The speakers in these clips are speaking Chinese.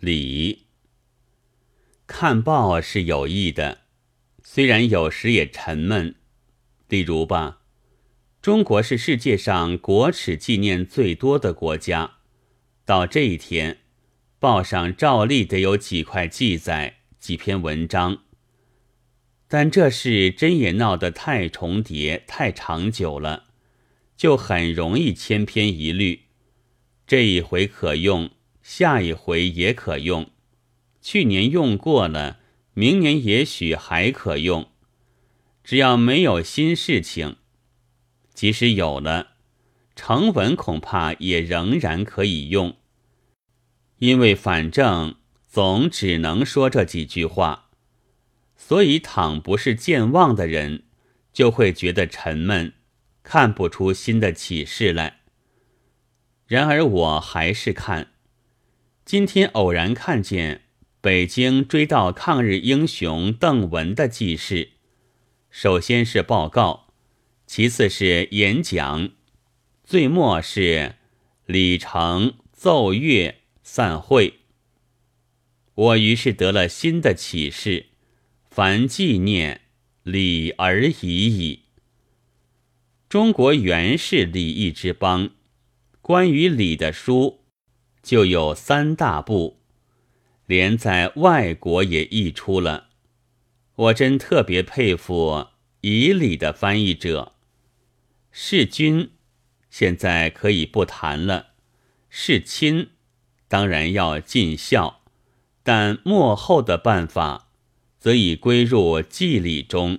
礼看报是有益的，虽然有时也沉闷。例如吧，中国是世界上国耻纪念最多的国家，到这一天，报上照例得有几块记载、几篇文章。但这事真也闹得太重叠、太长久了，就很容易千篇一律。这一回可用，下一回也可用。去年用过了，明年也许还可用。只要没有新事情，即使有了成文，恐怕也仍然可以用，因为反正总只能说这几句话。所以，倘不是健忘的人，就会觉得沉闷，看不出新的启示来。然而，我还是看。今天偶然看见北京追悼抗日英雄邓文的记事，首先是报告，其次是演讲，最末是礼成奏乐散会。我于是得了新的启示。凡纪念礼而已矣。中国原是礼义之邦，关于礼的书就有三大部，连在外国也译出了。我真特别佩服以礼的翻译者。是君现在可以不谈了，是亲当然要尽孝，但幕后的办法。则已归入祭礼中，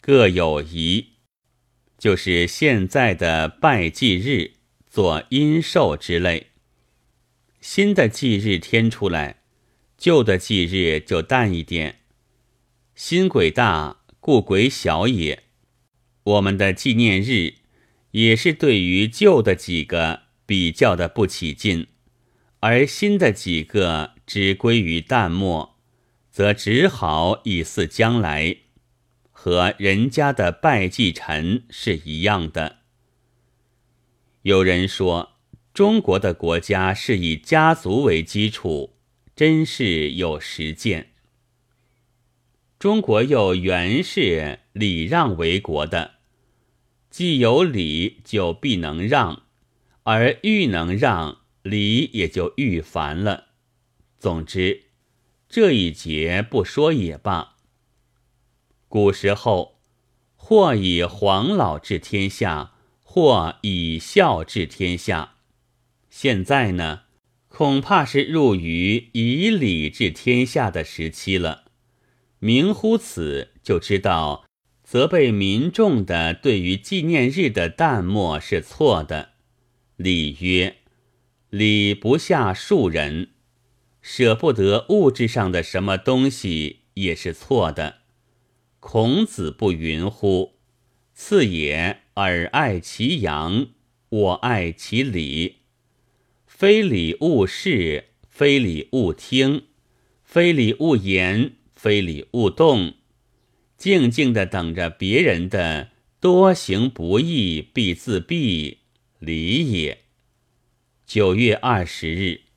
各有仪，就是现在的拜祭日、做阴寿之类。新的祭日添出来，旧的祭日就淡一点。新鬼大，故鬼小也。我们的纪念日也是对于旧的几个比较的不起劲，而新的几个只归于淡漠。则只好以似将来，和人家的拜祭臣是一样的。有人说，中国的国家是以家族为基础，真是有实践。中国又原是礼让为国的，既有礼，就必能让，而愈能让，礼也就愈繁了。总之。这一节不说也罢。古时候，或以黄老治天下，或以孝治天下。现在呢，恐怕是入于以礼治天下的时期了。明乎此，就知道责备民众的对于纪念日的淡漠是错的。礼曰：“礼不下庶人。”舍不得物质上的什么东西也是错的。孔子不云乎？次也，尔爱其阳，我爱其礼。非礼勿视，非礼勿听，非礼勿言，非礼勿动。静静的等着别人的多行不义必自毙，礼也。九月二十日。